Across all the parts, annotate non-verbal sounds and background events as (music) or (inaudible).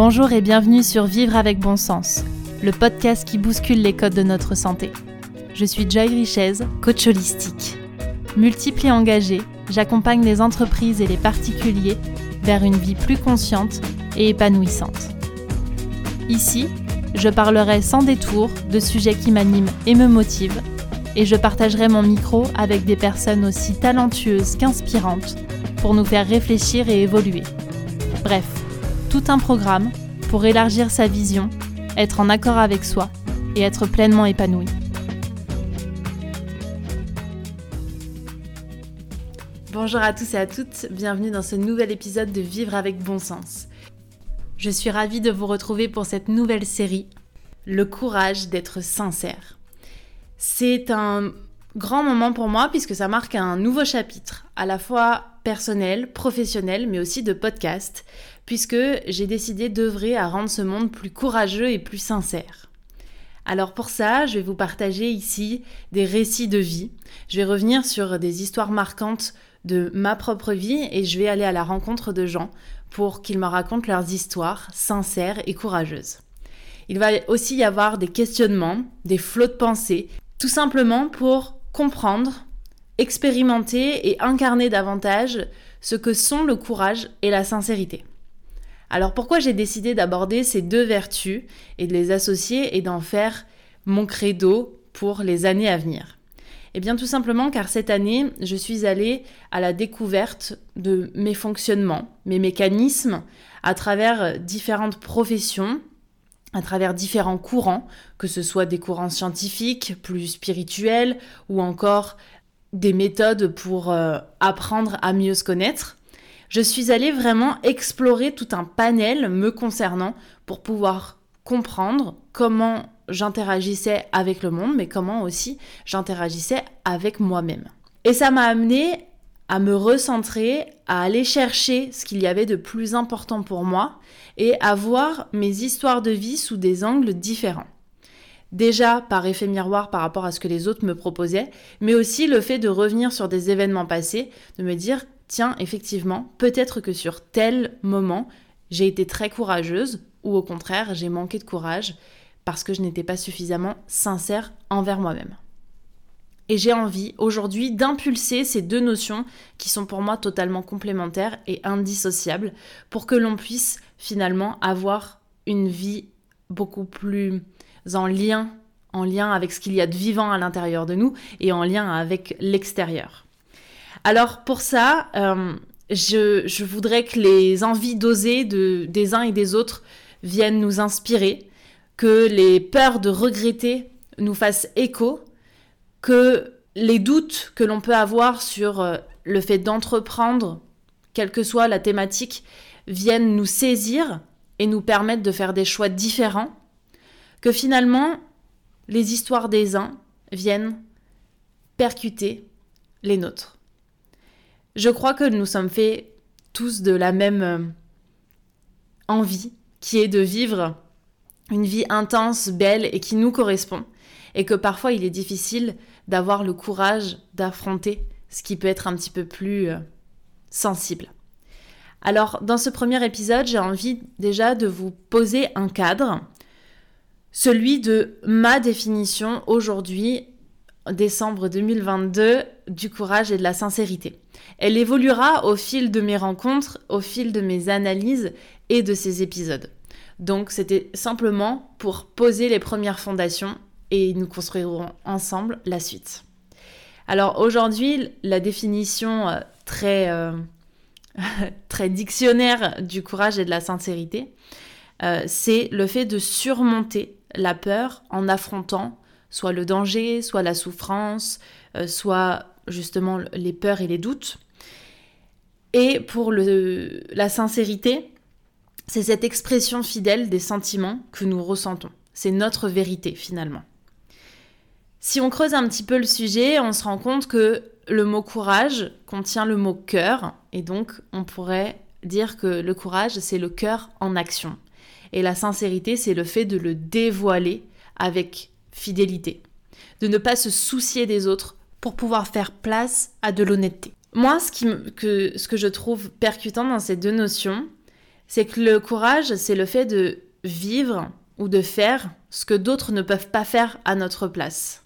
Bonjour et bienvenue sur Vivre avec bon sens, le podcast qui bouscule les codes de notre santé. Je suis Joy Richez, coach holistique. Multiple et engagée, j'accompagne les entreprises et les particuliers vers une vie plus consciente et épanouissante. Ici, je parlerai sans détour de sujets qui m'animent et me motivent, et je partagerai mon micro avec des personnes aussi talentueuses qu'inspirantes pour nous faire réfléchir et évoluer. Bref, tout un programme pour élargir sa vision, être en accord avec soi et être pleinement épanoui. Bonjour à tous et à toutes, bienvenue dans ce nouvel épisode de Vivre avec bon sens. Je suis ravie de vous retrouver pour cette nouvelle série, Le courage d'être sincère. C'est un grand moment pour moi puisque ça marque un nouveau chapitre, à la fois personnel, professionnel, mais aussi de podcast, puisque j'ai décidé d'œuvrer à rendre ce monde plus courageux et plus sincère. Alors pour ça, je vais vous partager ici des récits de vie. Je vais revenir sur des histoires marquantes de ma propre vie et je vais aller à la rencontre de gens pour qu'ils me racontent leurs histoires sincères et courageuses. Il va aussi y avoir des questionnements, des flots de pensée, tout simplement pour comprendre, expérimenter et incarner davantage ce que sont le courage et la sincérité. Alors pourquoi j'ai décidé d'aborder ces deux vertus et de les associer et d'en faire mon credo pour les années à venir? Eh bien tout simplement car cette année, je suis allée à la découverte de mes fonctionnements, mes mécanismes, à travers différentes professions, à travers différents courants, que ce soit des courants scientifiques, plus spirituels, ou encore des méthodes pour euh, apprendre à mieux se connaître je suis allée vraiment explorer tout un panel me concernant pour pouvoir comprendre comment j'interagissais avec le monde, mais comment aussi j'interagissais avec moi-même. Et ça m'a amené à me recentrer, à aller chercher ce qu'il y avait de plus important pour moi et à voir mes histoires de vie sous des angles différents. Déjà par effet miroir par rapport à ce que les autres me proposaient, mais aussi le fait de revenir sur des événements passés, de me dire tiens, effectivement, peut-être que sur tel moment, j'ai été très courageuse, ou au contraire, j'ai manqué de courage parce que je n'étais pas suffisamment sincère envers moi-même. Et j'ai envie aujourd'hui d'impulser ces deux notions qui sont pour moi totalement complémentaires et indissociables pour que l'on puisse finalement avoir une vie beaucoup plus en lien, en lien avec ce qu'il y a de vivant à l'intérieur de nous et en lien avec l'extérieur. Alors pour ça, euh, je, voudrais que les envies d'oser de, des uns et des autres viennent nous inspirer, que les peurs de regretter nous fassent écho, que les doutes que l'on peut avoir sur euh, le fait d'entreprendre, quelle que soit la thématique, viennent nous saisir et nous permettre de faire des choix différents, que finalement les histoires des uns viennent percuter les nôtres. Je crois que nous sommes faits tous de la même euh, envie, qui est de vivre une vie intense, belle et qui nous correspond, et que parfois il est difficile d'avoir le courage d'affronter ce qui peut être un petit peu plus euh, sensible. Alors, dans ce premier épisode, j'ai envie déjà de vous poser un cadre, celui de ma définition aujourd'hui, décembre 2022, du courage et de la sincérité. Elle évoluera au fil de mes rencontres, au fil de mes analyses et de ces épisodes. Donc c'était simplement pour poser les premières fondations et nous construirons ensemble la suite. Alors aujourd'hui, la définition euh, très, euh, (laughs) très dictionnaire du courage et de la sincérité, euh, c'est le fait de surmonter la peur en affrontant soit le danger, soit la souffrance, soit justement les peurs et les doutes. Et pour le, la sincérité, c'est cette expression fidèle des sentiments que nous ressentons. C'est notre vérité finalement. Si on creuse un petit peu le sujet, on se rend compte que le mot courage contient le mot cœur, et donc on pourrait dire que le courage, c'est le cœur en action. Et la sincérité, c'est le fait de le dévoiler avec fidélité, de ne pas se soucier des autres pour pouvoir faire place à de l'honnêteté. Moi, ce, qui que, ce que je trouve percutant dans ces deux notions, C'est que le courage, c'est le fait de vivre ou de faire ce que d'autres ne peuvent pas faire à notre place.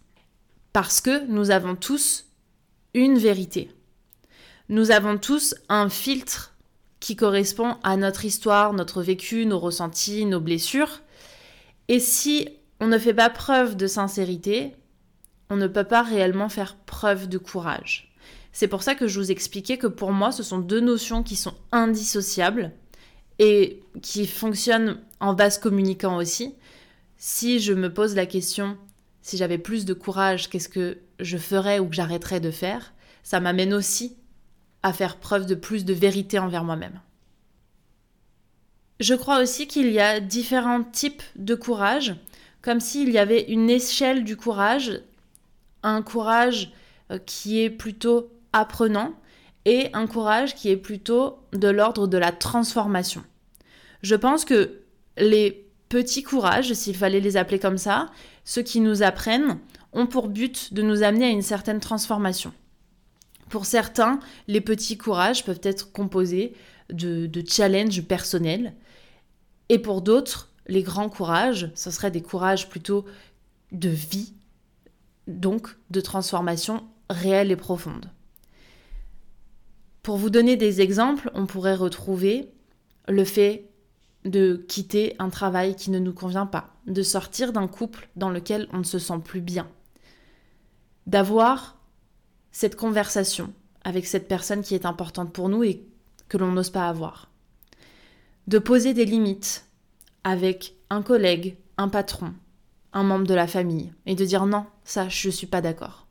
Parce que nous avons tous une vérité. Nous avons tous un filtre qui correspond à notre histoire, notre vécu, nos ressentis, nos blessures. Et si on ne fait pas preuve de sincérité, on ne peut pas réellement faire preuve de courage. C'est pour ça que je vous expliquais que pour moi, ce sont deux notions qui sont indissociables et qui fonctionnent en vase communicant aussi. Si je me pose la question, si j'avais plus de courage, qu'est-ce que je ferais ou que j'arrêterais de faire, ça m'amène aussi à faire preuve de plus de vérité envers moi-même. Je crois aussi qu'il y a différents types de courage, comme s'il y avait une échelle du courage, un courage euh, qui est plutôt apprenant et un courage qui est plutôt de l'ordre de la transformation. Je pense que les petits courages, s'il fallait les appeler comme ça, ceux qui nous apprennent, ont pour but de nous amener à une certaine transformation. Pour certains, les petits courages peuvent être composés de, de challenges personnels. Et pour d'autres, les grands courages, ce seraient des courages plutôt de vie, donc de transformation réelle et profonde. Pour vous donner des exemples, on pourrait retrouver le fait de quitter un travail qui ne nous convient pas, de sortir d'un couple dans lequel on ne se sent plus bien, d'avoir cette conversation avec cette personne qui est importante pour nous et que l'on n'ose pas avoir, de poser des limites avec un collègue, un patron, un membre de la famille, et de dire non, ça, je ne suis pas d'accord.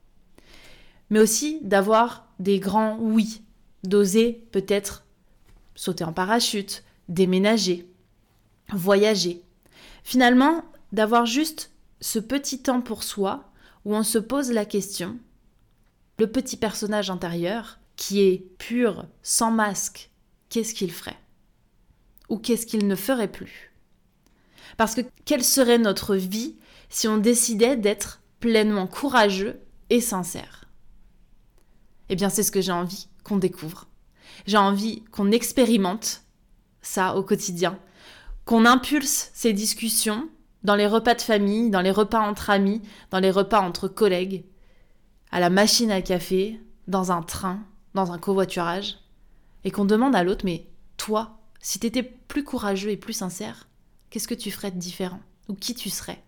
Mais aussi d'avoir des grands oui, d'oser peut-être sauter en parachute, déménager, voyager. Finalement, d'avoir juste ce petit temps pour soi où on se pose la question, le petit personnage intérieur qui est pur, sans masque, qu'est-ce qu'il ferait? Ou qu'est-ce qu'il ne ferait plus? Parce que quelle serait notre vie si on décidait d'être pleinement courageux et sincère? Eh bien, c'est ce que j'ai envie qu'on découvre. J'ai envie qu'on expérimente ça au quotidien, qu'on impulse ces discussions dans les repas de famille, dans les repas entre amis, dans les repas entre collègues, à la machine à café, dans un train, dans un covoiturage, et qu'on demande à l'autre, mais toi, si t'étais plus courageux et plus sincère, qu'est-ce que tu ferais de différent? Ou qui tu serais?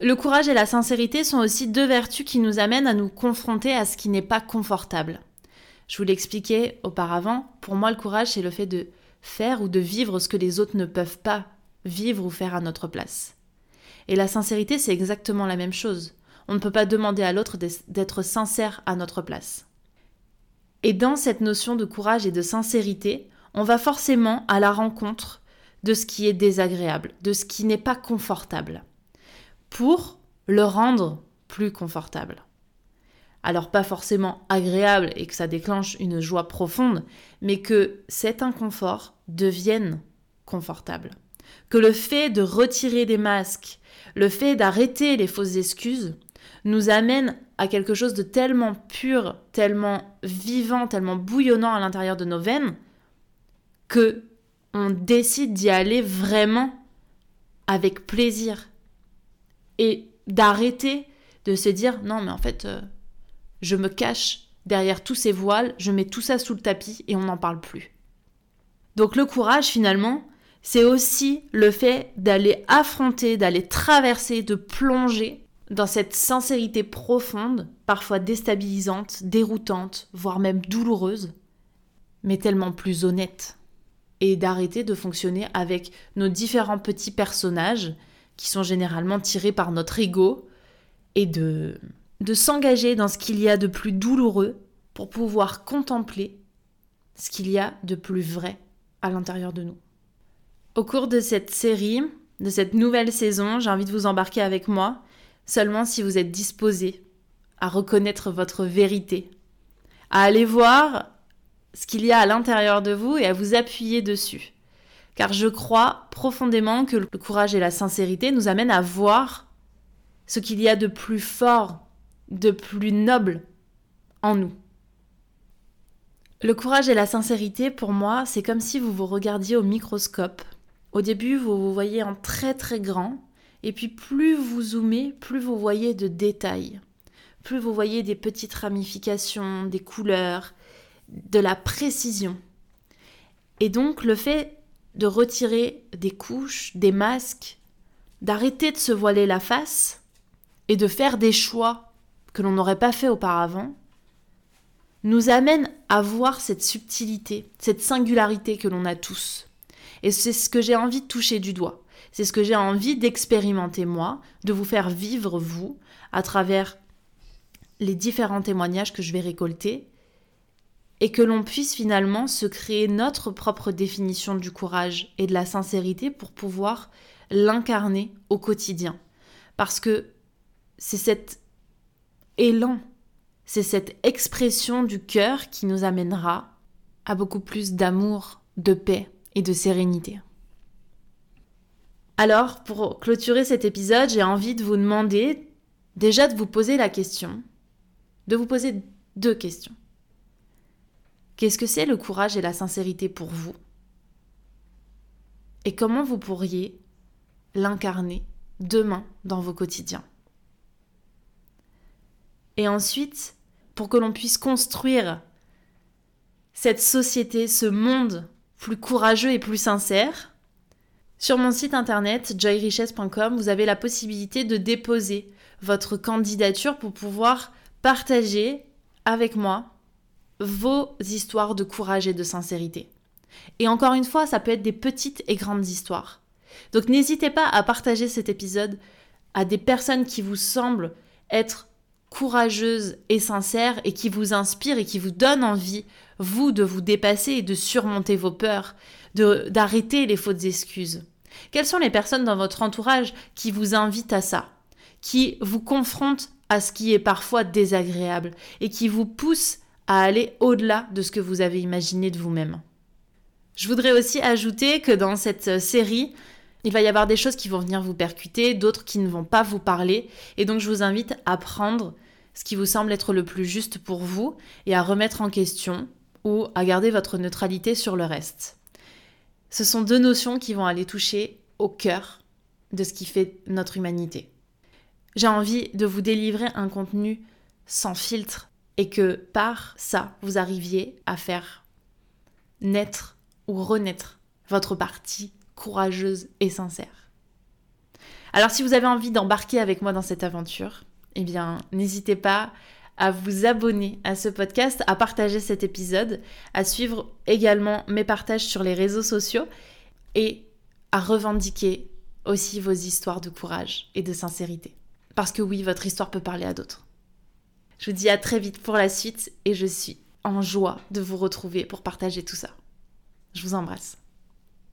Le courage et la sincérité sont aussi deux vertus qui nous amènent à nous confronter à ce qui n'est pas confortable. Je vous l'expliquais auparavant, pour moi le courage c'est le fait de faire ou de vivre ce que les autres ne peuvent pas vivre ou faire à notre place. Et la sincérité, c'est exactement la même chose. On ne peut pas demander à l'autre d'être sincère à notre place. Et dans cette notion de courage et de sincérité, on va forcément à la rencontre de ce qui est désagréable, de ce qui n'est pas confortable, pour le rendre plus confortable alors pas forcément agréable et que ça déclenche une joie profonde, mais que cet inconfort devienne confortable. Que le fait de retirer des masques, le fait d'arrêter les fausses excuses, nous amène à quelque chose de tellement pur, tellement vivant, tellement bouillonnant à l'intérieur de nos veines, que on décide d'y aller vraiment avec plaisir et d'arrêter de se dire non mais en fait euh, je me cache derrière tous ces voiles, je mets tout ça sous le tapis et on n'en parle plus. Donc le courage finalement, c'est aussi le fait d'aller affronter, d'aller traverser, de plonger dans cette sincérité profonde, parfois déstabilisante, déroutante, voire même douloureuse, mais tellement plus honnête. Et d'arrêter de fonctionner avec nos différents petits personnages qui sont généralement tirés par notre ego et de de s'engager dans ce qu'il y a de plus douloureux pour pouvoir contempler ce qu'il y a de plus vrai à l'intérieur de nous. Au cours de cette série, de cette nouvelle saison, j'ai envie de vous embarquer avec moi, seulement si vous êtes disposé à reconnaître votre vérité, à aller voir ce qu'il y a à l'intérieur de vous et à vous appuyer dessus. Car je crois profondément que le courage et la sincérité nous amènent à voir ce qu'il y a de plus fort de plus noble en nous. Le courage et la sincérité, pour moi, c'est comme si vous vous regardiez au microscope. Au début, vous vous voyez en très très grand, et puis plus vous zoomez, plus vous voyez de détails, plus vous voyez des petites ramifications, des couleurs, de la précision. Et donc le fait de retirer des couches, des masques, d'arrêter de se voiler la face et de faire des choix que l'on n'aurait pas fait auparavant, nous amène à voir cette subtilité, cette singularité que l'on a tous. Et c'est ce que j'ai envie de toucher du doigt. C'est ce que j'ai envie d'expérimenter moi, de vous faire vivre vous, à travers les différents témoignages que je vais récolter, et que l'on puisse finalement se créer notre propre définition du courage et de la sincérité pour pouvoir l'incarner au quotidien. Parce que c'est cet élan, c'est cette expression du cœur qui nous amènera à beaucoup plus d'amour, de paix et de sérénité. Alors, pour clôturer cet épisode, j'ai envie de vous demander déjà de vous poser la question, de vous poser deux questions. Qu'est-ce que c'est le courage et la sincérité pour vous? Et comment vous pourriez l'incarner demain dans vos quotidiens? Et ensuite, pour que l'on puisse construire cette société, ce monde plus courageux et plus sincère, sur mon site internet joyrichesse.com, vous avez la possibilité de déposer votre candidature pour pouvoir partager avec moi vos histoires de courage et de sincérité. Et encore une fois, ça peut être des petites et grandes histoires. Donc n'hésitez pas à partager cet épisode à des personnes qui vous semblent être courageuses et sincères et qui vous inspirent et qui vous donnent envie, vous, de vous dépasser et de surmonter vos peurs, d'arrêter les fautes excuses. Quelles sont les personnes dans votre entourage qui vous invitent à ça, qui vous confrontent à ce qui est parfois désagréable et qui vous poussent à aller au-delà de ce que vous avez imaginé de vous-même? Je voudrais aussi ajouter que dans cette série, il va y avoir des choses qui vont venir vous percuter, d'autres qui ne vont pas vous parler, et donc je vous invite à prendre ce qui vous semble être le plus juste pour vous et à remettre en question ou à garder votre neutralité sur le reste. Ce sont deux notions qui vont aller toucher au cœur de ce qui fait notre humanité. J'ai envie de vous délivrer un contenu sans filtre, et que par ça, vous arriviez à faire naître ou renaître votre partie courageuse et sincère. Alors si vous avez envie d'embarquer avec moi dans cette aventure, eh bien n'hésitez pas à vous abonner à ce podcast, à partager cet épisode, à suivre également mes partages sur les réseaux sociaux et à revendiquer aussi vos histoires de courage et de sincérité. Parce que oui, votre histoire peut parler à d'autres. Je vous dis à très vite pour la suite et je suis en joie de vous retrouver pour partager tout ça. Je vous embrasse.